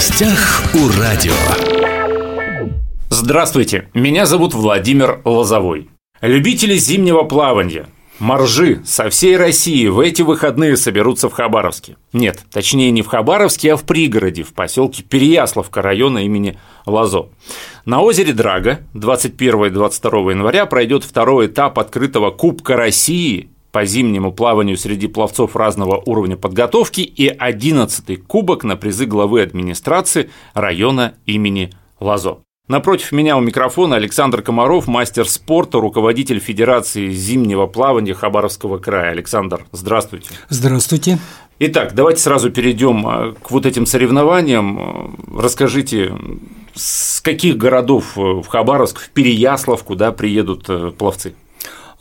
гостях у радио. Здравствуйте, меня зовут Владимир Лозовой. Любители зимнего плавания, моржи со всей России в эти выходные соберутся в Хабаровске. Нет, точнее не в Хабаровске, а в пригороде, в поселке Переяславка района имени Лозо. На озере Драга 21 и 22 января пройдет второй этап открытого Кубка России по зимнему плаванию среди пловцов разного уровня подготовки и 11-й кубок на призы главы администрации района имени Лазо. Напротив меня у микрофона Александр Комаров, мастер спорта, руководитель Федерации зимнего плавания Хабаровского края. Александр, здравствуйте. Здравствуйте. Итак, давайте сразу перейдем э, к вот этим соревнованиям. Расскажите, с каких городов э, в Хабаровск, в Переяслав, куда приедут э, пловцы?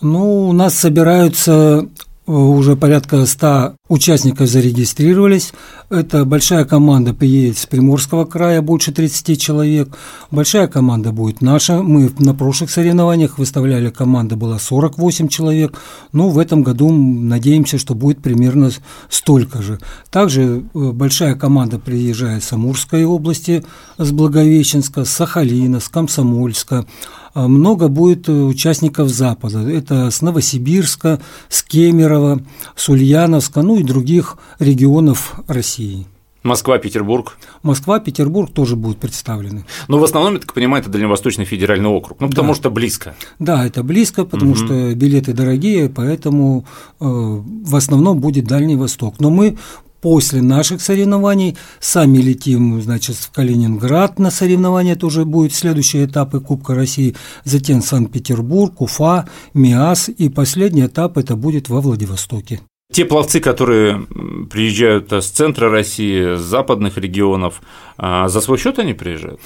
Ну, у нас собираются э, уже порядка 100 участников зарегистрировались. Это большая команда приедет с Приморского края, больше 30 человек. Большая команда будет наша. Мы на прошлых соревнованиях выставляли, команда была 48 человек. Но в этом году надеемся, что будет примерно столько же. Также э, большая команда приезжает с Амурской области, с Благовещенска, с Сахалина, с Комсомольска. А много будет э, участников Запада. Это с Новосибирска, с Кемерово, с Ульяновска, ну и других регионов России. Москва, Петербург. Москва, Петербург тоже будут представлены. Но в основном, я так понимаю, это Дальневосточный федеральный округ. Ну, потому да. что близко. Да, это близко, потому угу. что билеты дорогие, поэтому э, в основном будет Дальний Восток. Но мы после наших соревнований сами летим, значит, в Калининград на соревнования, это уже будут следующие этапы Кубка России, затем Санкт-Петербург, Уфа, МИАС, и последний этап это будет во Владивостоке. Те пловцы, которые приезжают с центра России, с западных регионов, а, за свой счет они приезжают?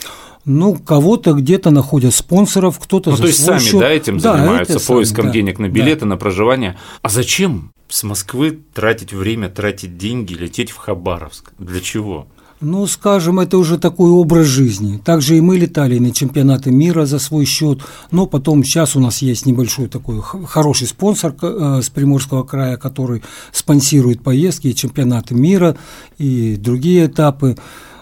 Ну, кого-то где-то находят спонсоров, кто-то ну, за то есть свой сами, счет. да, этим да, занимаются, это поиском сами, да, денег на билеты, да. на проживание. А зачем с Москвы тратить время, тратить деньги, лететь в Хабаровск? Для чего? Ну, скажем, это уже такой образ жизни. Также и мы летали на чемпионаты мира за свой счет, но потом сейчас у нас есть небольшой такой хороший спонсор э, с Приморского края, который спонсирует поездки и чемпионаты мира и другие этапы.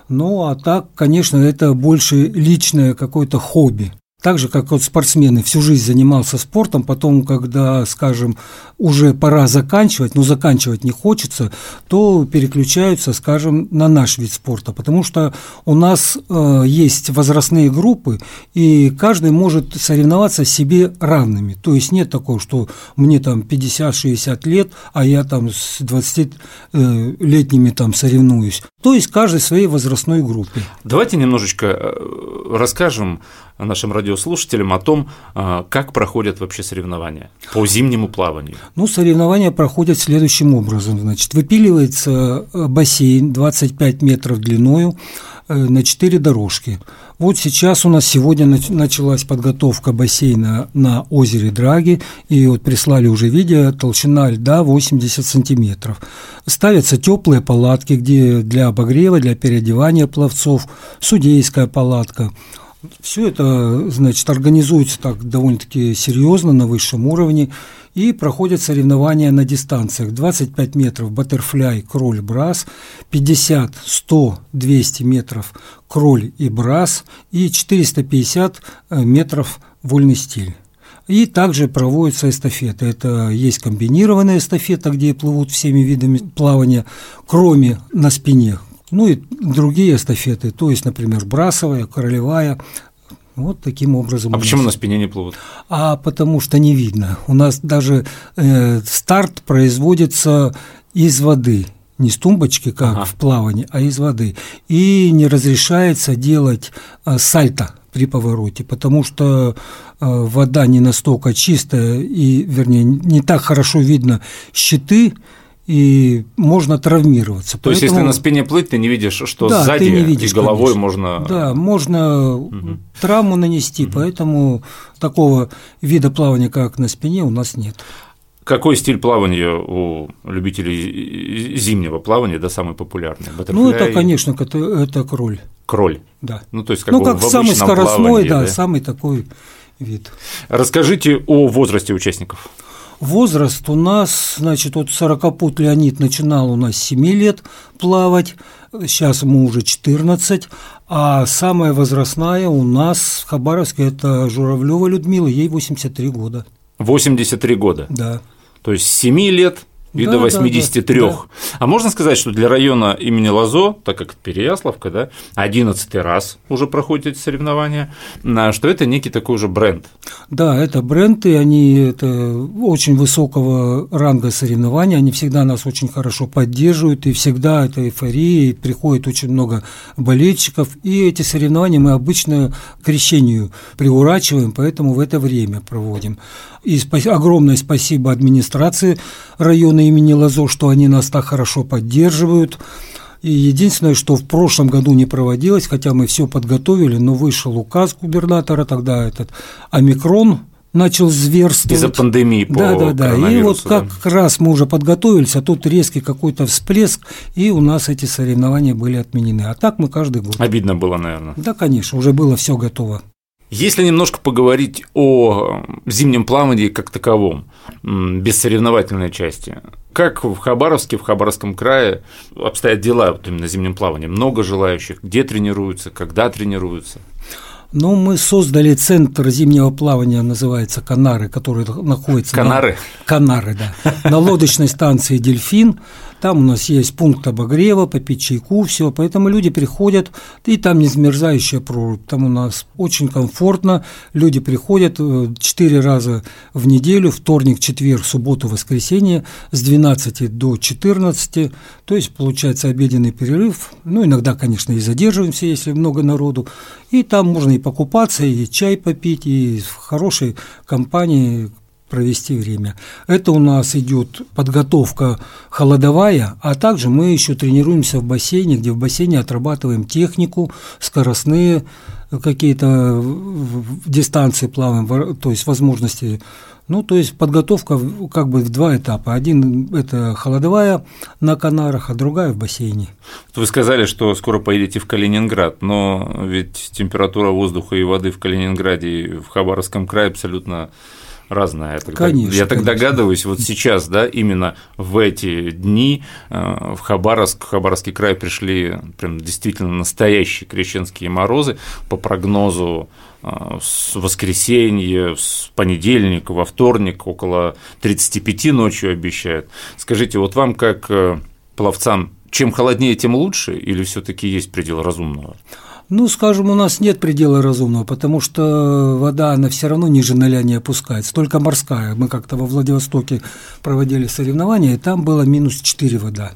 Ну, а так, конечно, это больше личное какое-то хобби. Так же, как вот спортсмены всю жизнь занимался спортом, потом, когда, скажем, уже пора заканчивать, но заканчивать не хочется, то переключаются, скажем, на наш вид спорта, потому что у нас э, есть возрастные группы, и каждый может соревноваться себе равными. То есть нет такого, что мне там 50-60 лет, а я там с 20-летними э, там соревнуюсь. То есть каждый своей возрастной группе. Давайте немножечко э, расскажем нашим радиослушателям о том, а, как проходят вообще соревнования по зимнему плаванию. Ну, соревнования проходят следующим образом. Значит, выпиливается э, бассейн 25 метров длиною э, на 4 дорожки. Вот сейчас у нас сегодня началась подготовка бассейна на озере Драги, и вот прислали уже видео, толщина льда 80 сантиметров. Ставятся теплые палатки, где для обогрева, для переодевания пловцов, судейская палатка – все это, значит, организуется так довольно-таки серьезно, на высшем уровне, и проходят соревнования на дистанциях 25 метров баттерфляй, кроль, брас, 50, 100, 200 метров кроль и брас и 450 э, метров вольный стиль. И также проводятся эстафеты. Это есть комбинированная эстафета, где плывут всеми видами плавания, кроме на спине, ну и другие эстафеты, то есть, например, брасовая, королевая, вот таким образом. А почему на спине не плывут? А потому что не видно. У нас даже э, старт производится из воды, не с тумбочки, как ага. в плавании, а из воды. И не разрешается делать э, сальто при повороте, потому что э, вода не настолько чистая и, вернее, не так хорошо видно щиты, и можно травмироваться. То Поэтому... есть, если на спине плыть, ты не видишь, что да, сзади ты не видишь, и головой конечно. можно… Да, можно угу. травму нанести, угу. поэтому такого вида плавания, как на спине, у нас нет. Какой стиль плавания у любителей зимнего плавания, да, самый популярный? Ну, это, конечно, это, это кроль. Кроль? Да. Ну, то есть, как ну, как самый скоростной, плавании, да, да, самый такой вид. Расскажите о возрасте участников. Возраст у нас, значит, вот 40 Леонид начинал у нас с 7 лет плавать, сейчас ему уже 14, а самая возрастная у нас в Хабаровске – это Журавлева Людмила, ей 83 года. 83 года? Да. То есть с 7 лет и да, до 83. Да, да, А можно сказать, что для района имени Лазо, так как Переяславка, да, 11 раз уже проходят эти соревнования, что это некий такой уже бренд? Да, это бренд, и они это очень высокого ранга соревнования, они всегда нас очень хорошо поддерживают, и всегда это эйфория, и приходит очень много болельщиков, и эти соревнования мы обычно к крещению приурачиваем, поэтому в это время проводим. И огромное спасибо администрации района имени Лазо, что они нас так хорошо поддерживают. И единственное, что в прошлом году не проводилось, хотя мы все подготовили, но вышел указ губернатора, тогда этот омикрон начал зверствовать. Из-за пандемии по Да, да, да. И вот как да. раз мы уже подготовились, а тут резкий какой-то всплеск, и у нас эти соревнования были отменены. А так мы каждый год. Обидно было, наверное. Да, конечно, уже было все готово. Если немножко поговорить о зимнем плавании как таковом, без соревновательной части, как в Хабаровске, в Хабаровском крае обстоят дела вот именно зимним плаванием? Много желающих? Где тренируются? Когда тренируются? Ну, мы создали центр зимнего плавания, называется Канары, который находится… Канары? На... Канары, да. На лодочной станции «Дельфин». Там у нас есть пункт обогрева, попить чайку, все. Поэтому люди приходят, и там не замерзающая прорубь. Там у нас очень комфортно. Люди приходят э, четыре раза в неделю, вторник, четверг, субботу, воскресенье с 12 до 14. То есть получается обеденный перерыв. Ну, иногда, конечно, и задерживаемся, если много народу. И там можно и покупаться, и чай попить, и в хорошей компании провести время. Это у нас идет подготовка холодовая, а также мы еще тренируемся в бассейне, где в бассейне отрабатываем технику, скоростные какие-то дистанции плаваем, то есть возможности ну, то есть подготовка как бы в два этапа. Один – это холодовая на Канарах, а другая – в бассейне. Вы сказали, что скоро поедете в Калининград, но ведь температура воздуха и воды в Калининграде и в Хабаровском крае абсолютно разная. Я конечно, я так конечно. догадываюсь, вот сейчас, да, именно в эти дни э, в Хабаровск, в Хабаровский край пришли прям действительно настоящие крещенские морозы по прогнозу э, с воскресенья, с понедельника, во вторник около 35 ночью обещают. Скажите, вот вам как э, пловцам, чем холоднее, тем лучше, или все таки есть предел разумного? Ну, скажем, у нас нет предела разумного, потому что вода, она все равно ниже ноля не опускается, только морская. Мы как-то во Владивостоке проводили соревнования, и там было минус 4 вода.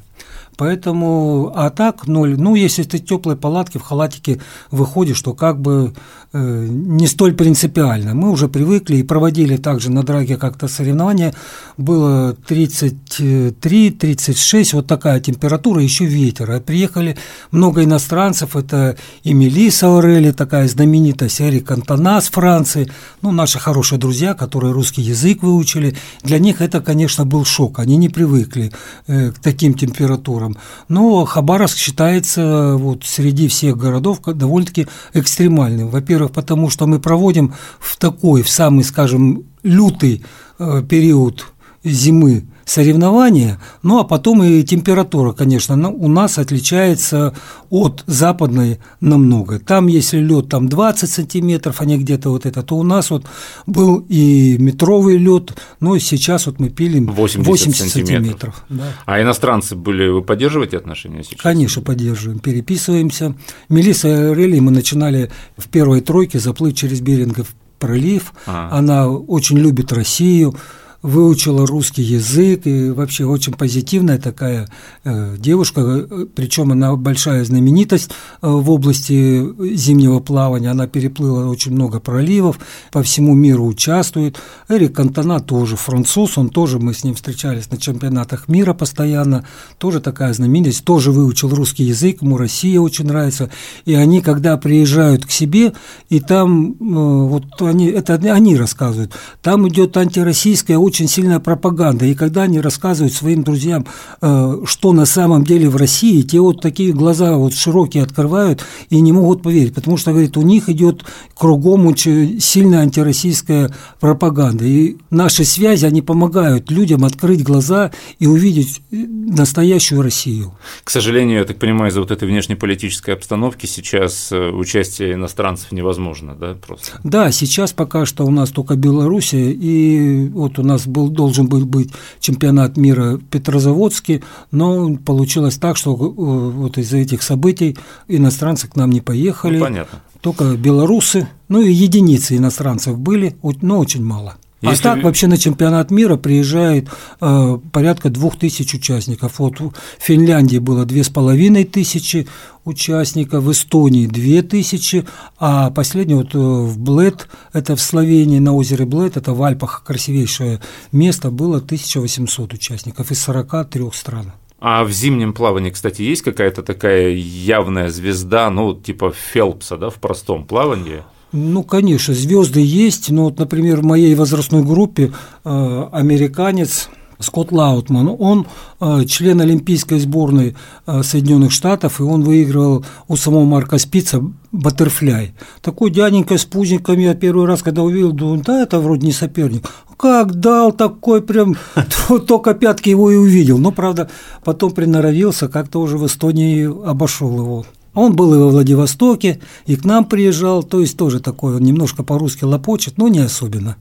Поэтому, а так ноль. Ну, если ты теплой палатке в халатике выходишь, то как бы э, не столь принципиально. Мы уже привыкли и проводили также на драге как-то соревнования. Было 33-36, вот такая температура, еще ветер. А приехали много иностранцев, это и Мелисса такая знаменитость, Эрик Антона с Франции, ну, наши хорошие друзья, которые русский язык выучили. Для них это, конечно, был шок, они не привыкли э, к таким температурам городом. Но Хабаровск считается вот среди всех городов довольно-таки экстремальным. Во-первых, потому что мы проводим в такой, в самый, скажем, лютый э, период зимы соревнования, ну а потом и температура, конечно, у нас отличается от западной намного. Там, если лед там 20 сантиметров, а не где-то вот это, то у нас вот был и метровый лед, но сейчас вот мы пилим 80, 80 сантиметров. сантиметров да. А иностранцы были, вы поддерживаете отношения сейчас? Конечно, поддерживаем, переписываемся. Мелисса Релли мы начинали в первой тройке заплыть через Берингов пролив. А. Она очень любит Россию выучила русский язык и вообще очень позитивная такая э, девушка, э, причем она большая знаменитость э, в области зимнего плавания, она переплыла очень много проливов, по всему миру участвует. Эрик Кантона тоже француз, он тоже, мы с ним встречались на чемпионатах мира постоянно, тоже такая знаменитость, тоже выучил русский язык, ему Россия очень нравится, и они, когда приезжают к себе, и там, вот они, это они рассказывают, там идет антироссийская очень сильная пропаганда. И когда они рассказывают своим друзьям, э, что на самом деле в России, те вот такие глаза вот широкие открывают и не могут поверить, потому что, говорит, у них идет кругом очень сильная антироссийская пропаганда. И наши связи, они помогают людям открыть глаза и увидеть э, настоящую Россию. К сожалению, я так понимаю, из-за вот этой внешнеполитической обстановки сейчас э, участие иностранцев невозможно, да, просто? Да, сейчас пока что у нас только Белоруссия, и вот у нас был, должен был быть чемпионат мира в Петрозаводске, но получилось так, что э, вот из-за этих событий иностранцы к нам не поехали. Ну, понятно. Только белорусы, ну и единицы иностранцев были, но очень мало. А Если... А так вообще на чемпионат мира приезжает э, порядка двух тысяч участников. Вот в Финляндии было две с половиной тысячи участников, в Эстонии две тысячи, а последний вот э, в Блэд, это в Словении на озере Блэд, это в Альпах красивейшее место, было 1800 участников из 43 стран. А в зимнем плавании, кстати, есть какая-то такая явная звезда, ну, типа Фелпса, да, в простом плавании? Ну, конечно, звезды есть. Но вот, например, в моей возрастной группе э, американец Скотт Лаутман, он э, член Олимпийской сборной э, Соединенных Штатов, и он выигрывал у самого Марка Спица баттерфляй. Такой дяденька с пузиками, я первый раз, когда увидел, думаю, да, это вроде не соперник. Как дал такой прям, только пятки его и увидел. Но, правда, потом приноровился, как-то уже в Эстонии обошел его. Он был и во Владивостоке, и к нам приезжал, то есть тоже такой, он немножко по-русски лопочет, но не особенно.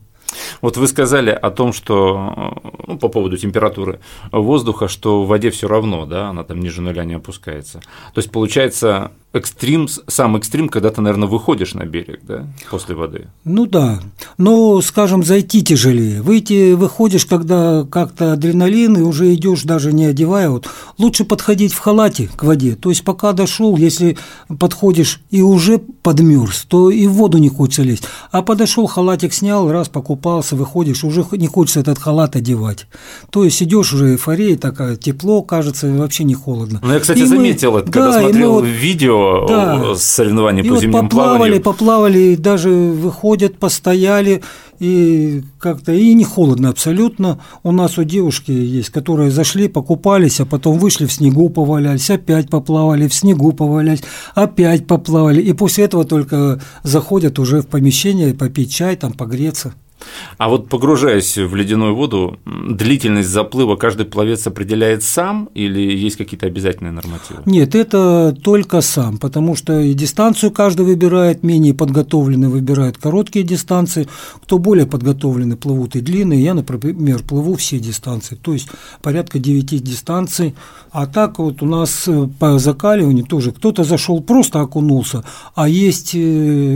Вот вы сказали о том, что ну, по поводу температуры воздуха, что в воде все равно, да, она там ниже нуля не опускается. То есть получается экстрим, сам экстрим, когда ты, наверное, выходишь на берег, да, после воды. Ну да, но, скажем, зайти тяжелее. Выйти, выходишь, когда как-то адреналин, и уже идешь даже не одевая. Вот лучше подходить в халате к воде. То есть пока дошел, если подходишь и уже подмерз, то и в воду не хочется лезть. А подошел, халатик снял, раз покупался, выходишь, уже не хочется этот халат одевать. То есть идешь уже эйфория такая, тепло, кажется, вообще не холодно. Ну, я, кстати, и заметил мы, это, когда да, смотрел вот, видео да. соревнований и по вот зимнему поплавали, плаванию. Поплавали, даже выходят, постояли, и как-то и не холодно абсолютно. У нас у девушки есть, которые зашли, покупались, а потом вышли в снегу повалялись, опять поплавали, в снегу повалялись, опять поплавали. И после этого только заходят уже в помещение попить чай, там погреться. А вот погружаясь в ледяную воду, длительность заплыва каждый пловец определяет сам или есть какие-то обязательные нормативы? Нет, это только сам, потому что и дистанцию каждый выбирает, менее подготовленный выбирает короткие дистанции, кто более подготовленный плывут и длинные. Я, например, плыву все дистанции, то есть порядка 9 дистанций. А так вот у нас э, по закаливанию тоже кто-то зашел просто окунулся, а есть э,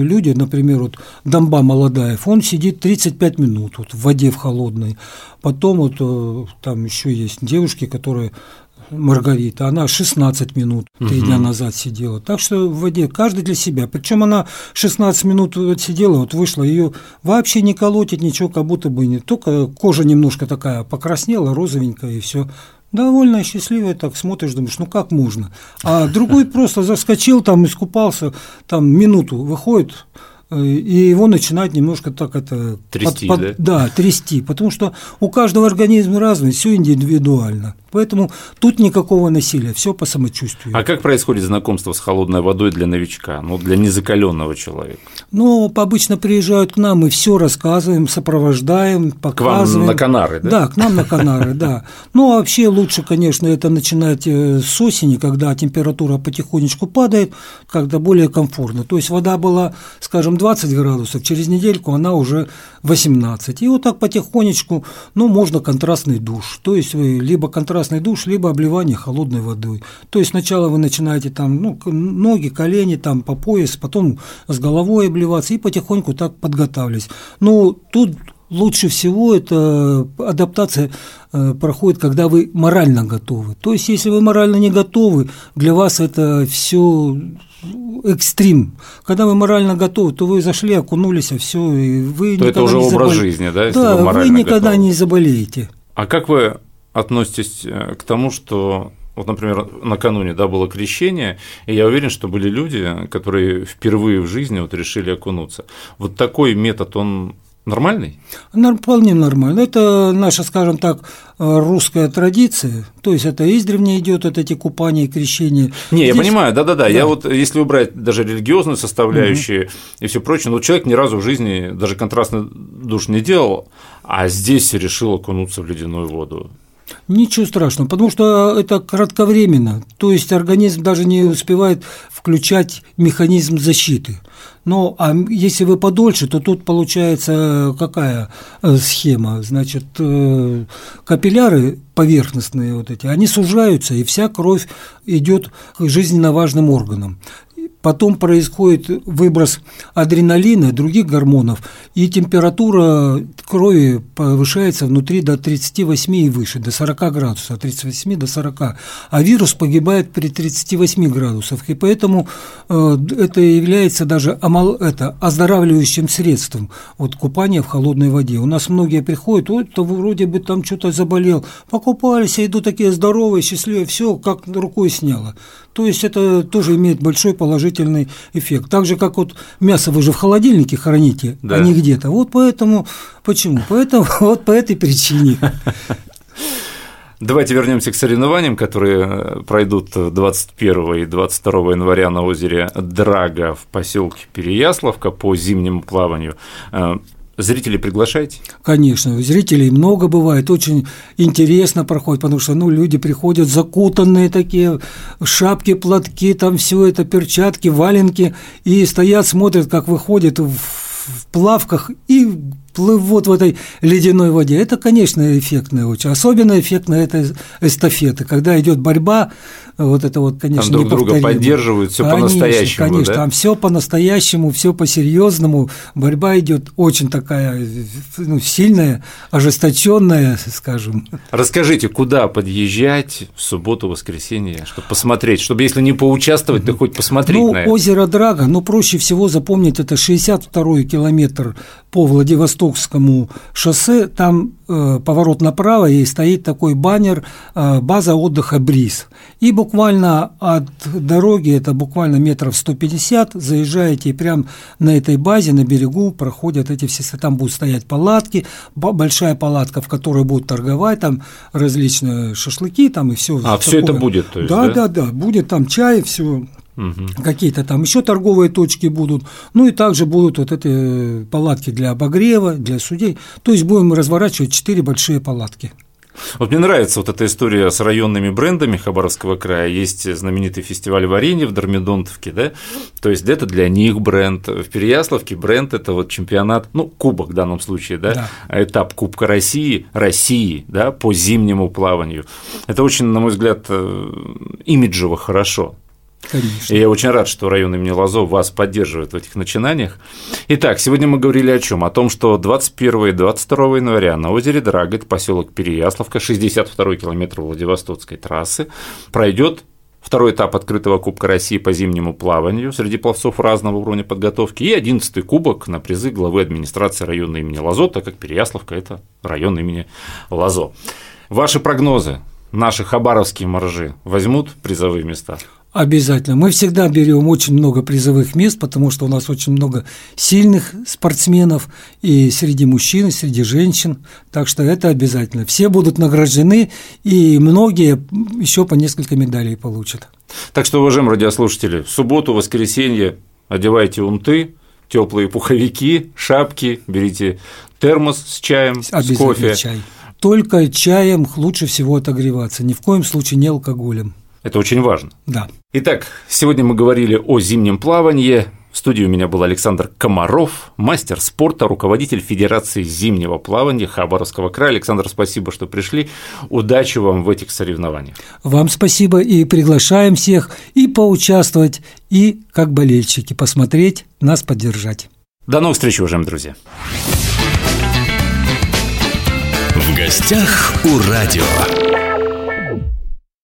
люди, например, вот Домба Молодаев, он сидит 30 25 минут вот, в воде в холодной. Потом вот э, там еще есть девушки, которые Маргарита, она 16 минут три угу. дня назад сидела. Так что в воде каждый для себя. Причем она 16 минут сидела, вот вышла, ее вообще не колотит ничего, как будто бы не. Только кожа немножко такая покраснела, розовенькая, и все. Довольно счастливая, так смотришь, думаешь, ну как можно? А другой просто заскочил, там искупался, там минуту выходит, и его начинает немножко так это трясти, под, под, да? да, трясти, потому что у каждого организма разный, все индивидуально. Поэтому тут никакого насилия, все по самочувствию. А как происходит знакомство с холодной водой для новичка, ну, для незакаленного человека? Ну, обычно приезжают к нам, мы все рассказываем, сопровождаем, показываем. К вам на Канары, да? Да, к нам на Канары, да. Ну, а вообще лучше, конечно, это начинать э, с осени, когда температура потихонечку падает, когда более комфортно. То есть вода была, скажем, 20 градусов, через недельку она уже 18. И вот так потихонечку, ну, можно контрастный душ. То есть либо контрастный душ, либо обливание холодной водой. То есть сначала вы начинаете там ну, ноги, колени там по пояс, потом с головой обливаться и потихоньку так подготавливать. Но тут лучше всего это адаптация э, проходит, когда вы морально готовы. То есть, если вы морально не готовы, для вас это все экстрим. Когда вы морально готовы, то вы зашли, окунулись, а все, и вы то это уже образ жизни, да? Если да, вы, вы никогда готовы. не заболеете. А как вы относитесь э, к тому, что вот, например, накануне да, было крещение, и я уверен, что были люди, которые впервые в жизни вот решили окунуться. Вот такой метод, он нормальный? Вполне нормально. Это наша, скажем так, русская традиция. То есть это издревле идет от эти купания и крещения. Не, Здесь... я понимаю, да-да-да. Я вот, если убрать даже религиозную составляющую угу. и все прочее, но человек ни разу в жизни даже контрастный душ не делал, а здесь решил окунуться в ледяную воду. Ничего страшного, потому что это кратковременно, то есть организм даже не успевает включать механизм защиты. Но а если вы подольше, то тут получается какая э, схема? Значит, э, капилляры поверхностные вот эти, они сужаются, и вся кровь идет к жизненно важным органам потом происходит выброс адреналина, других гормонов, и температура крови повышается внутри до 38 и выше, до 40 градусов, от 38 до 40, а вирус погибает при 38 градусах, и поэтому э, это является даже это, оздоравливающим средством, вот купание в холодной воде. У нас многие приходят, ой, то вроде бы там что-то заболел, покупались, я иду такие здоровые, счастливые, все как рукой сняло. То есть это тоже имеет большой положительный эффект. Так же, как вот мясо вы же в холодильнике храните, а да. а не где-то. Вот поэтому, почему? Поэтому вот по этой причине. Давайте вернемся к соревнованиям, которые э, пройдут 21 и 22 января на озере Драга в поселке Переяславка по зимнему плаванию. Зрителей приглашаете? Конечно, зрителей много бывает, очень интересно проходит, потому что ну, люди приходят закутанные такие, шапки, платки, там все это, перчатки, валенки, и стоят, смотрят, как выходит в плавках и плывут в этой ледяной воде. Это, конечно, эффектно очень. Особенно эффектно это эстафеты, когда идет борьба, вот это вот, конечно, там друг друга поддерживают, все по-настоящему. Конечно, да? там все по-настоящему, все по-серьезному. Борьба идет очень такая ну, сильная, ожесточенная, скажем. Расскажите, куда подъезжать в субботу, воскресенье, чтобы посмотреть, чтобы если не поучаствовать, то хоть посмотреть ну, на это. озеро Драга, ну, проще всего запомнить, это 62-й километр по Владивостокскому шоссе, там э, поворот направо, и стоит такой баннер э, «База отдыха Бриз». И буквально от дороги, это буквально метров 150, заезжаете и прям на этой базе, на берегу проходят эти все, там будут стоять палатки, большая палатка, в которой будут торговать, там различные шашлыки, там и все. А, все это будет, то есть, да, да, да, да, будет там чай, все угу. какие-то там еще торговые точки будут, ну и также будут вот эти палатки для обогрева, для судей, то есть будем разворачивать четыре большие палатки. Вот мне нравится вот эта история с районными брендами Хабаровского края. Есть знаменитый фестиваль варенья в Дормидонтовке, да? То есть это для них бренд. В Переяславке бренд – это вот чемпионат, ну, кубок в данном случае, да? да. Этап Кубка России, России, да, по зимнему плаванию. Это очень, на мой взгляд, э, имиджево хорошо. Конечно. И я очень рад, что район имени Лазо вас поддерживает в этих начинаниях. Итак, сегодня мы говорили о чем? О том, что 21 и 22 января на озере Драгот, поселок Переяславка, 62 километр Владивостокской трассы, пройдет второй этап открытого Кубка России по зимнему плаванию среди пловцов разного уровня подготовки и одиннадцатый кубок на призы главы администрации района имени Лазо, так как Переяславка – это район имени Лазо. Ваши прогнозы, наши хабаровские моржи возьмут призовые места? Обязательно. Мы всегда берем очень много призовых мест, потому что у нас очень много сильных спортсменов и среди мужчин, и среди женщин. Так что это обязательно. Все будут награждены, и многие еще по несколько медалей получат. Так что, уважаемые радиослушатели, в субботу, воскресенье одевайте унты, теплые пуховики, шапки, берите термос с чаем, с кофе. чай. Только чаем лучше всего отогреваться, ни в коем случае не алкоголем. Это очень важно. Да. Итак, сегодня мы говорили о зимнем плавании. В студии у меня был Александр Комаров, мастер спорта, руководитель Федерации зимнего плавания Хабаровского края. Александр, спасибо, что пришли. Удачи вам в этих соревнованиях. Вам спасибо и приглашаем всех и поучаствовать, и как болельщики посмотреть, нас поддержать. До новых встреч, уважаемые друзья. В гостях у радио.